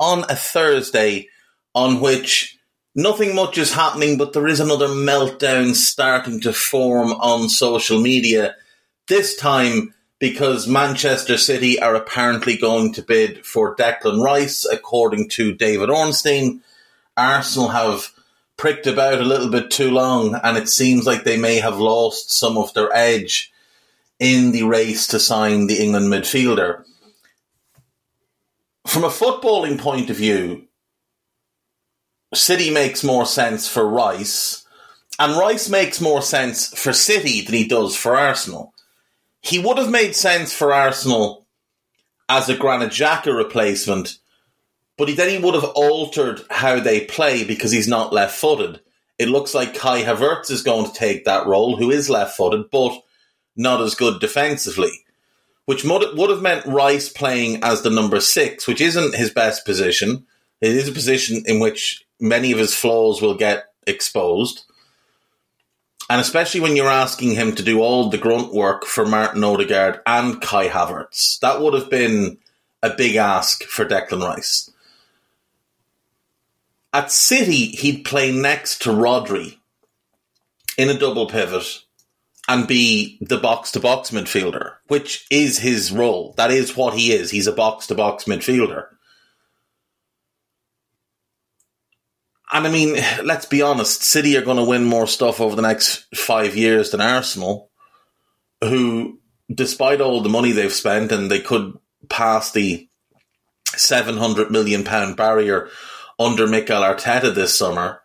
on a Thursday on which nothing much is happening, but there is another meltdown starting to form on social media. This time because Manchester City are apparently going to bid for Declan Rice, according to David Ornstein. Arsenal have pricked about a little bit too long, and it seems like they may have lost some of their edge in the race to sign the England midfielder from a footballing point of view, City makes more sense for Rice, and Rice makes more sense for City than he does for Arsenal. He would have made sense for Arsenal as a Granit Xhaka replacement, but he, then he would have altered how they play because he's not left footed. It looks like Kai Havertz is going to take that role, who is left footed, but not as good defensively which would have meant Rice playing as the number six, which isn't his best position. It is a position in which many of his flaws will get exposed. And especially when you're asking him to do all the grunt work for Martin Odegaard and Kai Havertz, that would have been a big ask for Declan Rice. At City, he'd play next to Rodri in a double pivot and be the box to box midfielder, which is his role. That is what he is. He's a box to box midfielder. And I mean, let's be honest, City are going to win more stuff over the next five years than Arsenal, who, despite all the money they've spent, and they could pass the £700 million barrier under Mikel Arteta this summer,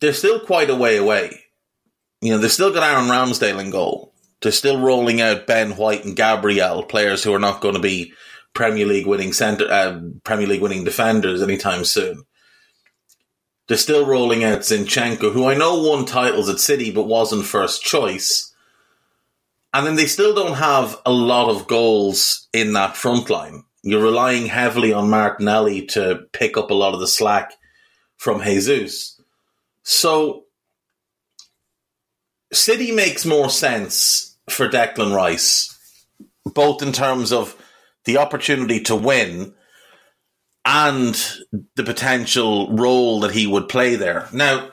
they're still quite a way away. You know, they've still got Aaron Ramsdale in goal. They're still rolling out Ben White and Gabriel, players who are not going to be Premier League winning center, uh, Premier League winning defenders anytime soon. They're still rolling out Zinchenko, who I know won titles at City but wasn't first choice. And then they still don't have a lot of goals in that front line. You're relying heavily on Martinelli to pick up a lot of the slack from Jesus. So City makes more sense for Declan Rice, both in terms of the opportunity to win and the potential role that he would play there. Now,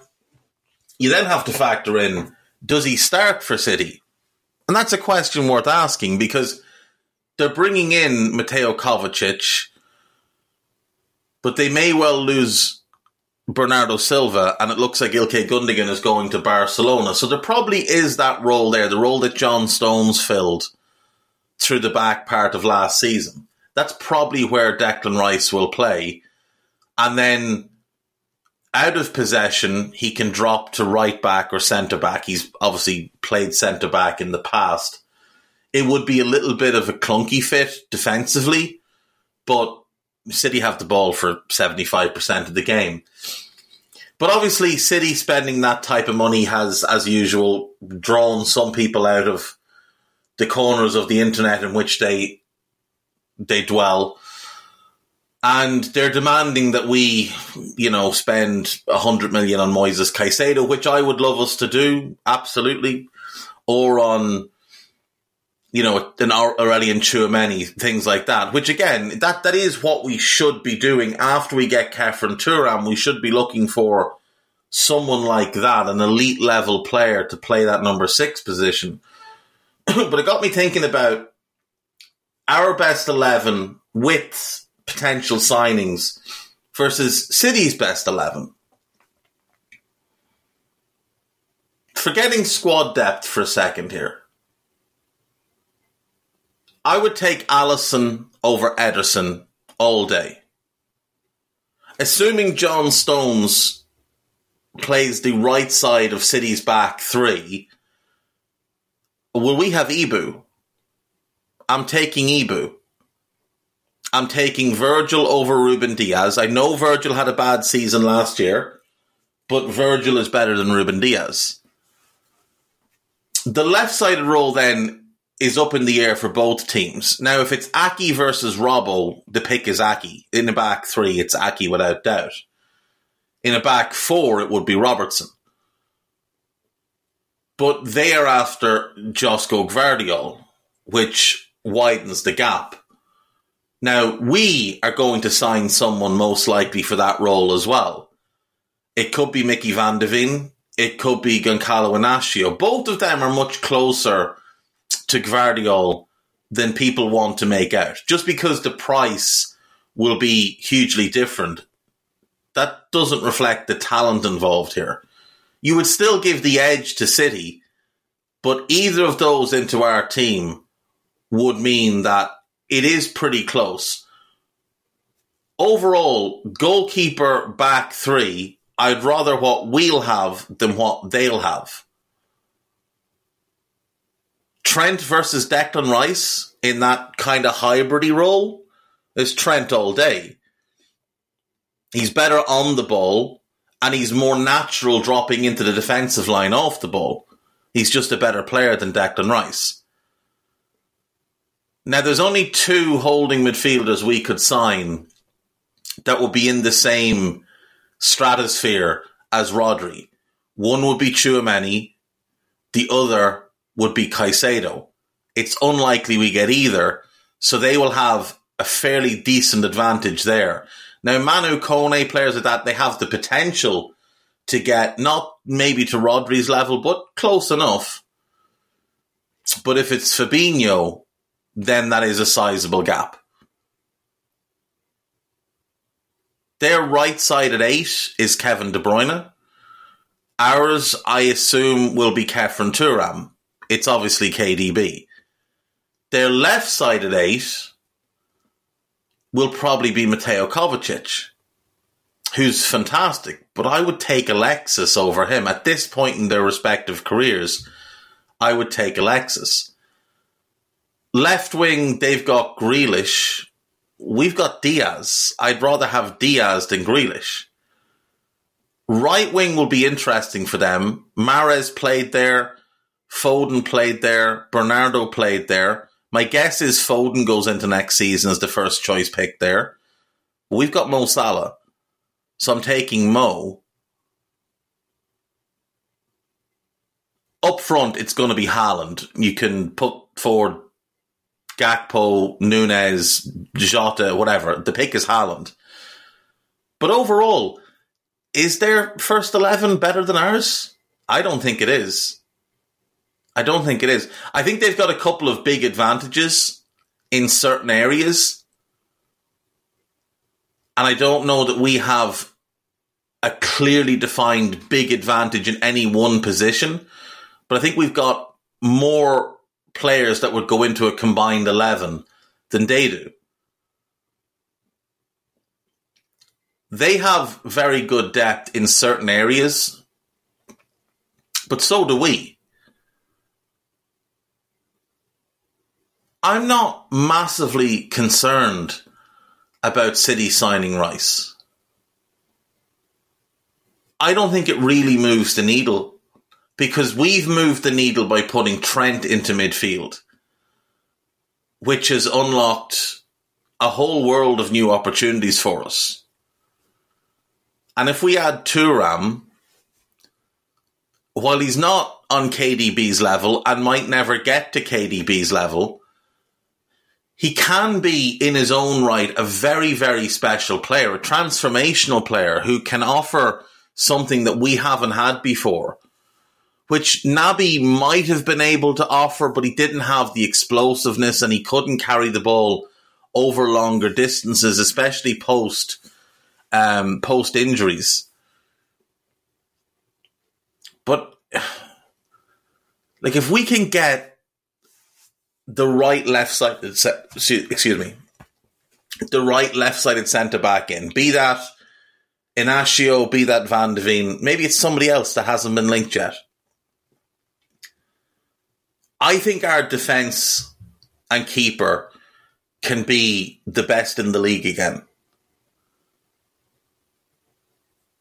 you then have to factor in does he start for City? And that's a question worth asking because they're bringing in Mateo Kovacic, but they may well lose Bernardo Silva, and it looks like Ilkay Gundogan is going to Barcelona. So there probably is that role there, the role that John Stones filled through the back part of last season. That's probably where Declan Rice will play. And then out of possession, he can drop to right back or centre back. He's obviously played centre back in the past. It would be a little bit of a clunky fit defensively, but City have the ball for 75% of the game. But obviously, City spending that type of money has, as usual, drawn some people out of the corners of the internet in which they they dwell. And they're demanding that we, you know, spend a hundred million on Moises Caicedo, which I would love us to do, absolutely, or on you know, an Aurelien Tchouameni, things like that. Which again, that that is what we should be doing after we get Khéphren Thuram. We should be looking for someone like that, an elite level player to play that number six position. but it got me thinking about our best eleven with potential signings versus City's best 11. Forgetting squad depth for a second here. I would take Alisson over Ederson all day. Assuming John Stones plays the right side of City's back three, will we have Ibou? I'm taking Ibou. I'm taking Virgil over Ruben Dias. I know Virgil had a bad season last year, but Virgil is better than Ruben Dias. The left sided role then is up in the air for both teams. Now, if it's Aké versus Robbo, the pick is Aké. In the back three, it's Aké without doubt. In a back four, it would be Robertson. But they are after Josko Gvardiol, which widens the gap. Now, we are going to sign someone most likely for that role as well. It could be Mickey Van de Ven. It could be Goncalo Inacio. Both of them are much closer to Gvardiol than people want to make out. Just because the price will be hugely different, that doesn't reflect the talent involved here. You would still give the edge to City, but either of those into our team would mean that it is pretty close. Overall, goalkeeper back three, I'd rather what we'll have than what they'll have. Trent versus Declan Rice in that kind of hybridy role is Trent all day. He's better on the ball and he's more natural dropping into the defensive line off the ball. He's just a better player than Declan Rice. Now, there's only two holding midfielders we could sign that would be in the same stratosphere as Rodri. One would be Tchouameni, the other would be Caicedo. It's unlikely we get either, so they will have a fairly decent advantage there. Now, Manu Kone, players like that, they have the potential to get not maybe to Rodri's level, but close enough. But if it's Fabinho, then that is a sizable gap. Their right side at eight is Kevin De Bruyne. Ours, I assume, will be Khéphren Thuram it's obviously KDB. Their left sided eight will probably be Mateo Kovacic, who's fantastic, but I would take Alexis over him. At this point in their respective careers, I would take Alexis. Left wing, they've got Grealish. We've got Diaz. I'd rather have Diaz than Grealish. Right wing will be interesting for them. Mahrez played there. Foden played there. Bernardo played there. My guess is Foden goes into next season as the first choice pick there. We've got Mo Salah. So I'm taking Mo. Up front, it's going to be Haaland. You can put forward Gakpo, Nunez, Jota, whatever. The pick is Haaland. But overall, is their first 11 better than ours? I don't think it is. I don't think it is. I think they've got a couple of big advantages in certain areas. And I don't know that we have a clearly defined big advantage in any one position. But I think we've got more players that would go into a combined 11 than they do. They have very good depth in certain areas, but so do we. I'm not massively concerned about City signing Rice. I don't think it really moves the needle because we've moved the needle by putting Trent into midfield, which has unlocked a whole world of new opportunities for us. And if we add Thuram, while he's not on KDB's level and might never get to KDB's level, he can be in his own right a very, very special player, a transformational player who can offer something that we haven't had before, which Naby might have been able to offer, but he didn't have the explosiveness and he couldn't carry the ball over longer distances, especially post um, post injuries. But like, if we can get the right left side, excuse me, the right left sided centre back in, be that Inacio, be that Van de Ven, maybe it's somebody else that hasn't been linked yet. I think our defence and keeper can be the best in the league again.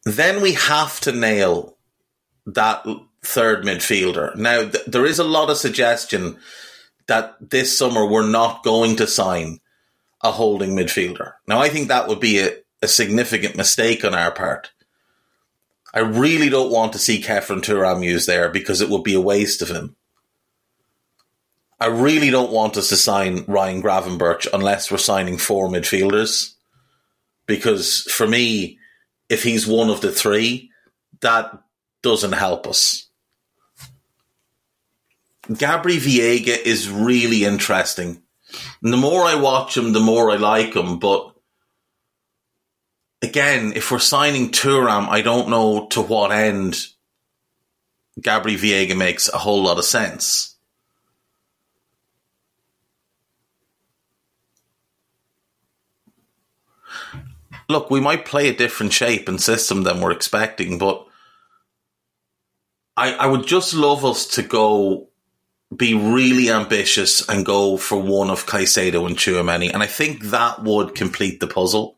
Then we have to nail that third midfielder. Now, th- there is a lot of suggestion that this summer we're not going to sign a holding midfielder. Now, I think that would be a, a significant mistake on our part. I really don't want to see Khéphren Thuram used there because it would be a waste of him. I really don't want us to sign Ryan Gravenberch unless we're signing four midfielders. Because for me, if he's one of the three, that doesn't help us. Gabri Veiga is really interesting. And the more I watch him, the more I like him. But again, if we're signing Thuram, I don't know to what end Gabri Veiga makes a whole lot of sense. look, we might play a different shape and system than we're expecting, but I, I would just love us to go be really ambitious and go for one of Caicedo and Tchouameni. And I think that would complete the puzzle.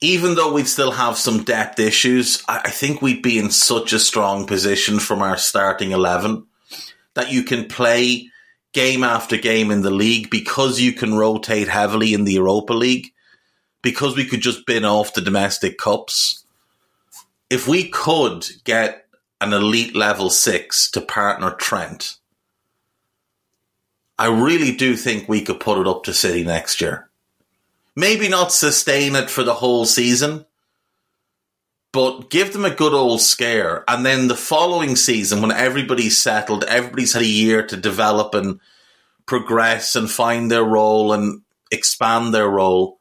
Even though we'd still have some depth issues, I, I think we'd be in such a strong position from our starting 11 that you can play game after game in the league because you can rotate heavily in the Europa League because we could just bin off the domestic cups, if we could get an elite level six to partner Trent, I really do think we could put it up to City next year. Maybe not sustain it for the whole season, but give them a good old scare. And then the following season, when everybody's settled, everybody's had a year to develop and progress and find their role and expand their role,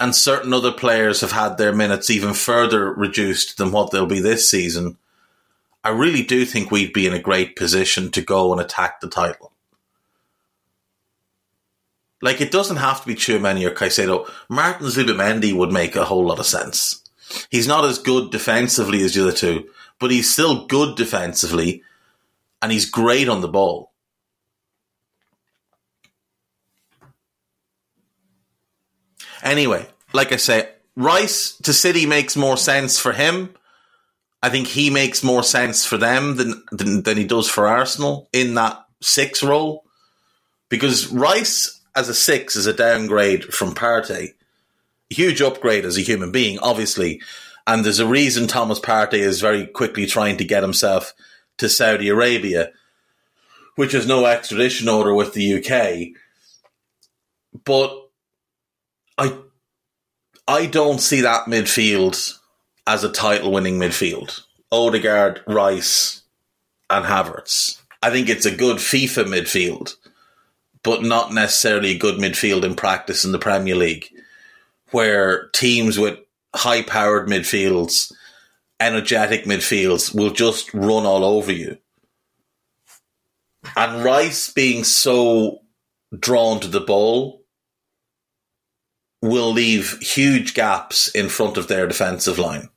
and certain other players have had their minutes even further reduced than what they'll be this season, I really do think we'd be in a great position to go and attack the title. Like, it doesn't have to be Tchouameni or Caicedo. Martin Zubimendi would make a whole lot of sense. He's not as good defensively as the other two, but he's still good defensively, and he's great on the ball. Anyway, like I say, Rice to City makes more sense for him. I think he makes more sense for them than, than, than he does for Arsenal in that six role. Because Rice as a six is a downgrade from Partey. Huge upgrade as a human being, obviously. And there's a reason Thomas Partey is very quickly trying to get himself to Saudi Arabia, which has no extradition order with the UK. But I I don't see that midfield as a title winning midfield. Odegaard, Rice, and Havertz. I think it's a good FIFA midfield, but not necessarily a good midfield in practice in the Premier League, where teams with high powered midfields, energetic midfields will just run all over you. And Rice being so drawn to the ball will leave huge gaps in front of their defensive line.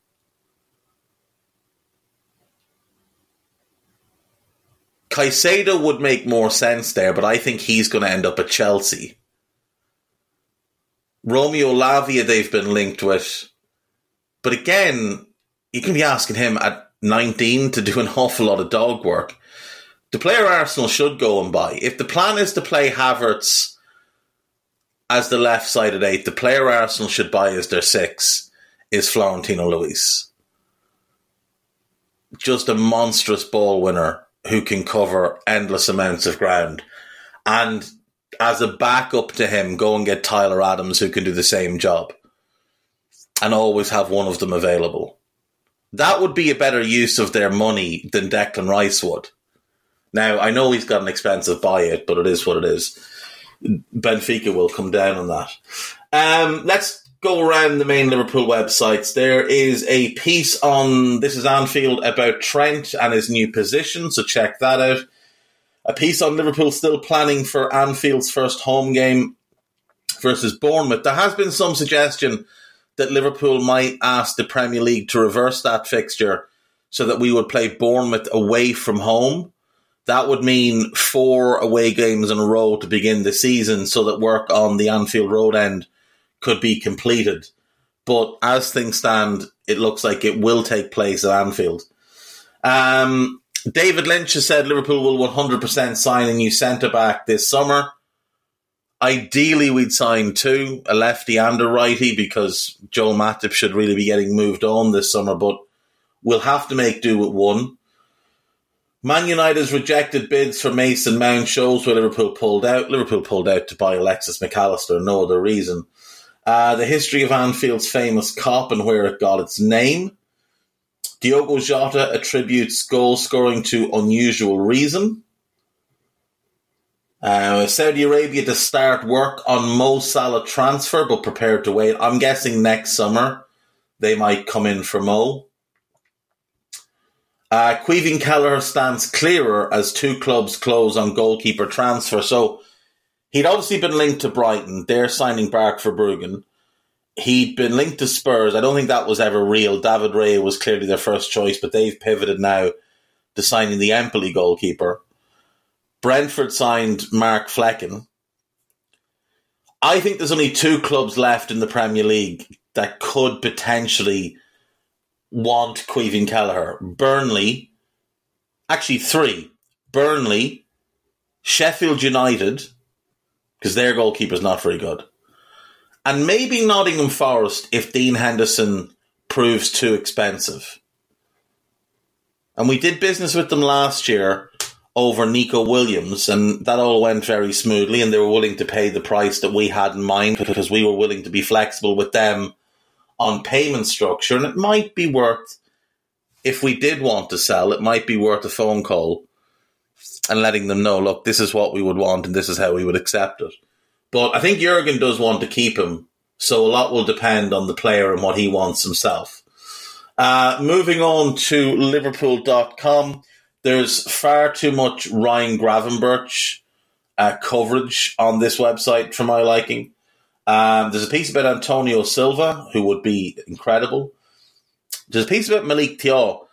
Caicedo would make more sense there, but I think he's going to end up at Chelsea. Romeo Lavia, they've been linked with. But again, you can be asking him at 19 to do an awful lot of dog work. The player Arsenal should go and buy. If the plan is to play Havertz as the left sided eight, the player Arsenal should buy as their six is Florentino Luis. Just a monstrous ball winner who can cover endless amounts of ground. And as a backup to him, go and get Tyler Adams who can do the same job. And always have one of them available. That would be a better use of their money than Declan Rice would. Now, I know he's got an expensive buy it, but it is what it is. Benfica will come down on that. Um, let's go around the main Liverpool websites, there is a piece on This is Anfield about Trent and his new position, so check that out. A piece on Liverpool still planning for Anfield's first home game versus Bournemouth. There has been some suggestion that Liverpool might ask the Premier League to reverse that fixture so that we would play Bournemouth away from home. That would mean four away games in a row to begin the season so that work on the Anfield Road end could be completed. But as things stand, it looks like it will take place at Anfield. Um, David Lynch has said Liverpool will 100% sign a new centre back this summer. Ideally, we'd sign two, a lefty and a righty, because Joel Matip should really be getting moved on this summer, but we'll have to make do with one. Man United's rejected bids for Mason Mount shows where Liverpool pulled out. Liverpool pulled out to buy Alexis Mac Allister, no other reason. Uh, the history of Anfield's famous Kop and where it got its name. Diogo Jota attributes goal scoring to unusual reason. Uh, Saudi Arabia to start work on Mo Salah transfer, but prepared to wait. I'm guessing next summer they might come in for Mo. Uh, Caoimhín Kelleher stands clearer as two clubs close on goalkeeper transfer. So he'd obviously been linked to Brighton. They're signing Bark for Verbruggen. He'd been linked to Spurs. I don't think that was ever real. David Raya was clearly their first choice, but they've pivoted now to signing the Empoli goalkeeper. Brentford signed Mark Flekken. I think there's only two clubs left in the Premier League that could potentially want Caoimhín Kelleher. Burnley, actually three. Burnley, Sheffield United, because their goalkeeper's not very good. And maybe Nottingham Forest if Dean Henderson proves too expensive. And we did business with them last year over Nico Williams, and that all went very smoothly, and they were willing to pay the price that we had in mind because we were willing to be flexible with them on payment structure. And it might be worth, if we did want to sell, it might be worth a phone call and letting them know, look, this is what we would want and this is how we would accept it. But I think Jurgen does want to keep him, so a lot will depend on the player and what he wants himself. Uh, moving on to Liverpool.com. There's far too much Ryan Gravenberch uh, coverage on this website for my liking. Um, there's a piece about Antonio Silva, who would be incredible. There's a piece about Malick Thiaw,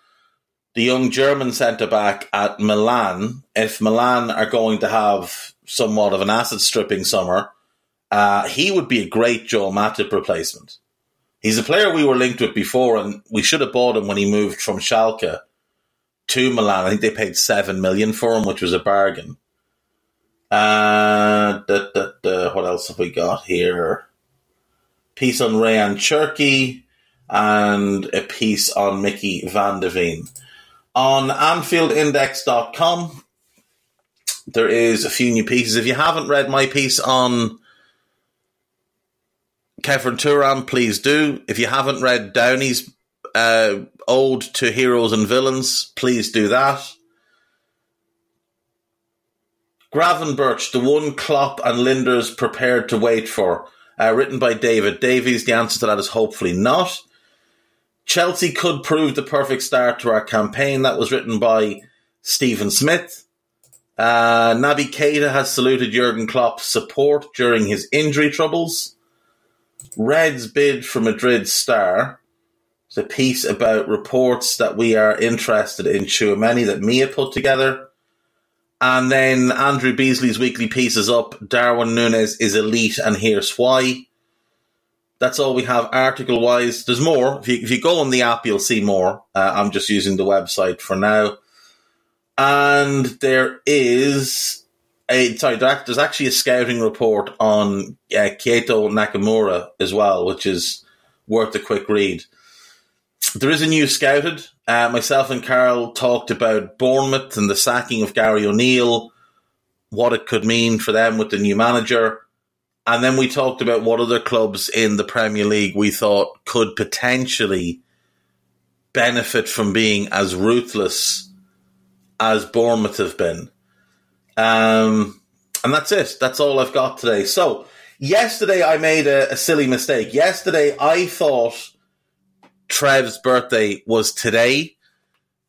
the young German centre back at Milan. If Milan are going to have somewhat of an asset stripping summer, uh, he would be a great Joel Matip replacement. He's a player we were linked with before, and we should have bought him when he moved from Schalke to Milan. I think they paid seven million for him, which was a bargain. Uh, da, da, da, what else have we got here? Piece on Rayan Cherki and a piece on Mickey van de Ven. On AnfieldIndex.com, there is a few new pieces. If you haven't read my piece on Khéphren Thuram, please do. If you haven't read Downey's uh, Ode to Heroes and Villains, please do that. Gravenberch, the one Klopp and Lijnders prepared to wait for, uh, written by David Davies. The answer to that is hopefully not. Chelsea could prove the perfect start to our campaign. That was written by Stephen Smith. Uh, Naby Keita has saluted Jurgen Klopp's support during his injury troubles. Reds bid for Madrid star. It's a piece about reports that we are interested in Tchouameni that Mia put together. And then Andrew Beasley's weekly piece is up. Darwin Nunez is elite, and here's why. That's all we have article wise. There's more. If you, if you go on the app, you'll see more. Uh, I'm just using the website for now. And there is a sorry, there's actually a scouting report on uh, Keito Nakamura as well, which is worth a quick read. There is a new scouted. Uh, myself and Carl talked about Bournemouth and the sacking of Gary O'Neill, what it could mean for them with the new manager. And then we talked about what other clubs in the Premier League we thought could potentially benefit from being as ruthless as Bournemouth have been. Um, and that's it. That's all I've got today. So, yesterday I made a, a silly mistake. Yesterday I thought Trev's birthday was today,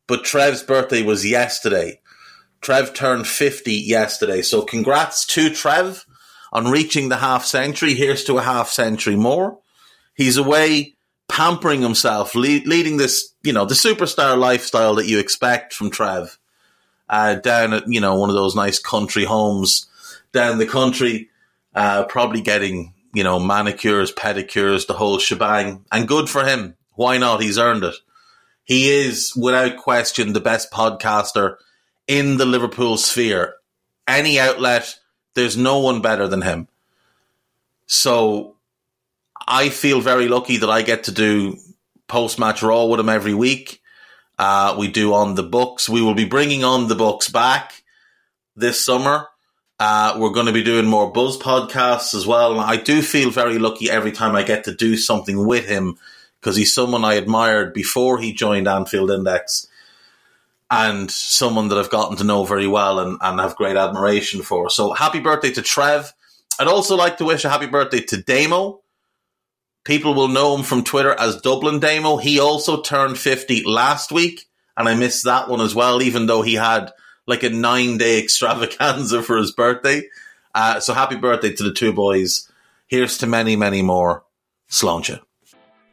but Trev's birthday was yesterday. Trev turned 50 yesterday. So congrats to Trev on reaching the half century. Here's to a half century more. He's away pampering himself, leading this, you know, the superstar lifestyle that you expect from Trev. Uh, down at, you know, one of those nice country homes down the country, uh, probably getting, you know, manicures, pedicures, the whole shebang. And good for him. Why not? He's earned it. He is, without question, the best podcaster in the Liverpool sphere. Any outlet, there's no one better than him. So I feel very lucky that I get to do post match Raw with him every week. Uh, we do on the books. We will be bringing on the books back this summer. Uh, we're going to be doing more Buzz podcasts as well. I do feel very lucky every time I get to do something with him because he's someone I admired before he joined Anfield Index and someone that I've gotten to know very well and, and have great admiration for. So happy birthday to Trev. I'd also like to wish a happy birthday to Damo. People will know him from Twitter as Dublin Damo. He also turned 50 last week, and I missed that one as well, even though he had like a nine day extravaganza for his birthday. Uh, so happy birthday to the two boys. Here's to many, many more. Sláinte.